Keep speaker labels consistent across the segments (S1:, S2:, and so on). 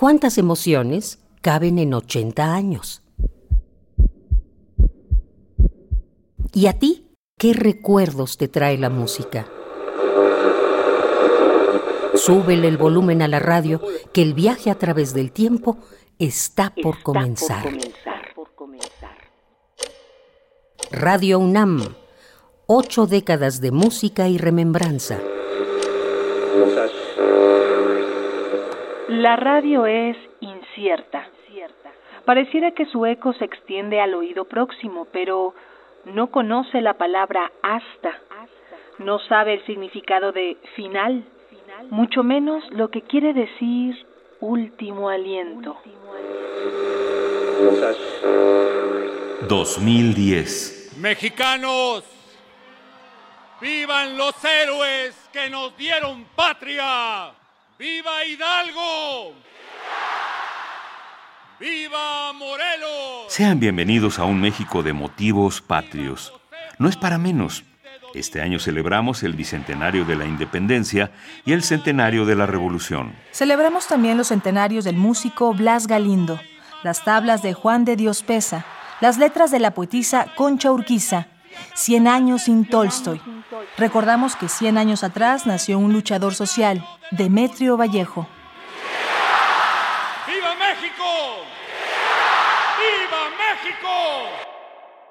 S1: ¿Cuántas emociones caben en 80 años? ¿Y a ti? ¿Qué recuerdos te trae la música? Súbele el volumen a la radio, que el viaje a través del tiempo está por comenzar. Radio UNAM, ocho décadas de música y remembranza.
S2: La radio es incierta. Pareciera que su eco se extiende al oído próximo, pero no conoce la palabra hasta, no sabe el significado de final, mucho menos lo que quiere decir último aliento.
S3: 2010
S4: Mexicanos, vivan los héroes que nos dieron patria. ¡Viva Hidalgo! ¡Viva Morelos!
S3: Sean bienvenidos a un México de motivos patrios. No es para menos. Este año celebramos el bicentenario de la independencia y el centenario de la revolución.
S5: Celebramos también los centenarios del músico Blas Galindo, las tablas de Juan de Dios Pesa, las letras de la poetisa Concha Urquiza, Cien años sin Tolstoy. Recordamos que 100 años atrás nació un luchador social, Demetrio Vallejo.
S4: ¡Viva México! ¡Viva México!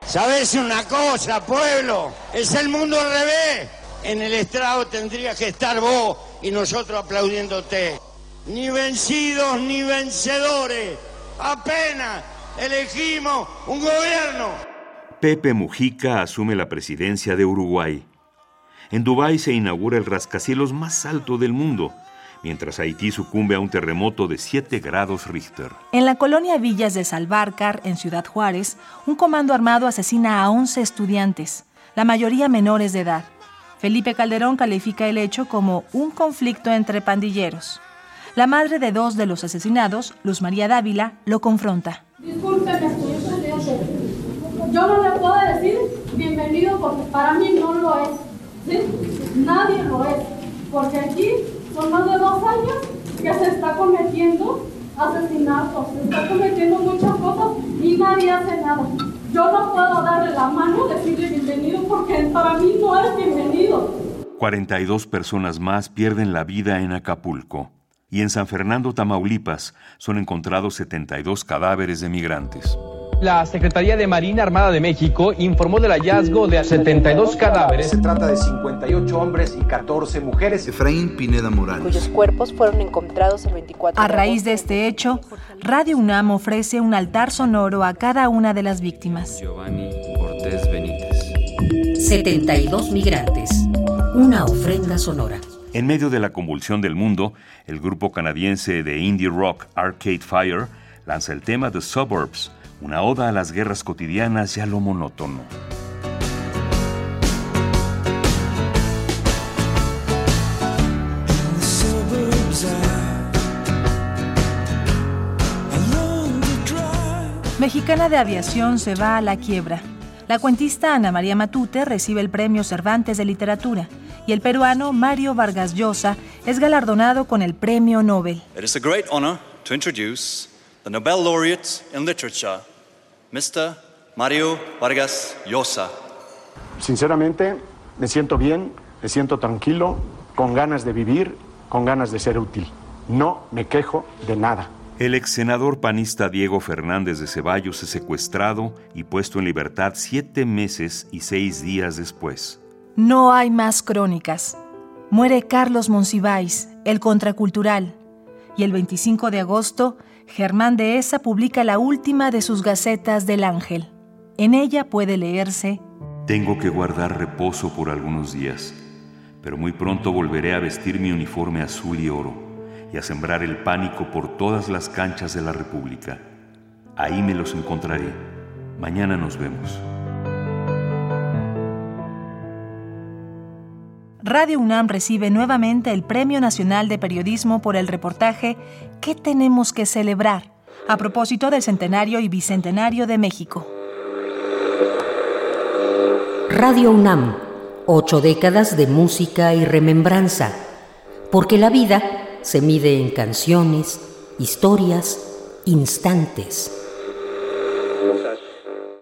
S6: ¿Sabes una cosa, pueblo? Es el mundo al revés. En el estrado tendrías que estar vos y nosotros aplaudiéndote. Ni vencidos ni vencedores. Apenas elegimos un gobierno.
S3: Pepe Mujica asume la presidencia de Uruguay. En Dubái se inaugura el rascacielos más alto del mundo, mientras Haití sucumbe a un terremoto de 7 grados Richter.
S5: En la colonia Villas de Salvarcar, en Ciudad Juárez, un comando armado asesina a 11 estudiantes, la mayoría menores de edad. Felipe Calderón califica el hecho como un conflicto entre pandilleros. La madre de dos de los asesinados, Luz María Dávila, lo confronta.
S7: Discúlpeme. Yo no le puedo decir bienvenido porque para mí no lo es. Nadie lo es. Porque aquí son más de dos años que se está cometiendo asesinatos, se está cometiendo muchas cosas y nadie hace nada. Yo no puedo darle la mano, decirle bienvenido porque para mí no es bienvenido.
S3: 42 personas más pierden la vida en Acapulco. Y en San Fernando, Tamaulipas, son encontrados 72 cadáveres de migrantes.
S8: La Secretaría de Marina Armada de México informó del hallazgo de 72 cadáveres.
S9: Se trata de 58 hombres y 14 mujeres.
S10: Efraín Pineda Morales.
S11: Cuyos cuerpos fueron encontrados el 24
S5: A raíz de este hecho, Radio UNAM ofrece un altar sonoro a cada una de las víctimas.
S12: Giovanni Cortés Benítez.
S1: 72 migrantes. Una ofrenda sonora.
S3: En medio de la convulsión del mundo, el grupo canadiense de indie rock Arcade Fire lanza el tema The Suburbs, una oda a las guerras cotidianas y a lo monótono.
S5: Mexicana de Aviación se va a la quiebra. La cuentista Ana María Matute recibe el Premio Cervantes de Literatura y el peruano Mario Vargas Llosa es galardonado con el Premio Nobel.
S13: It is a great honor to introduce the Nobel laureate in literature, Mr. Mario Vargas Llosa.
S14: Sinceramente, me siento bien, me siento tranquilo, con ganas de vivir, con ganas de ser útil. No me quejo de nada.
S3: El ex senador panista Diego Fernández de Ceballos es secuestrado y puesto en libertad siete meses y seis días después.
S5: No hay más crónicas. Muere Carlos Monsiváis, el contracultural. Y el 25 de agosto, Germán de Esa publica la última de sus gacetas del Ángel. En ella puede leerse:
S3: Tengo que guardar reposo por algunos días, pero muy pronto volveré a vestir mi uniforme azul y oro y a sembrar el pánico por todas las canchas de la República. Ahí me los encontraré. Mañana nos vemos.
S5: Radio UNAM recibe nuevamente el Premio Nacional de Periodismo por el reportaje ¿Qué tenemos que celebrar? a propósito del centenario y bicentenario de México.
S1: Radio UNAM, ocho décadas de música y remembranza, porque la vida se mide en canciones, historias, instantes.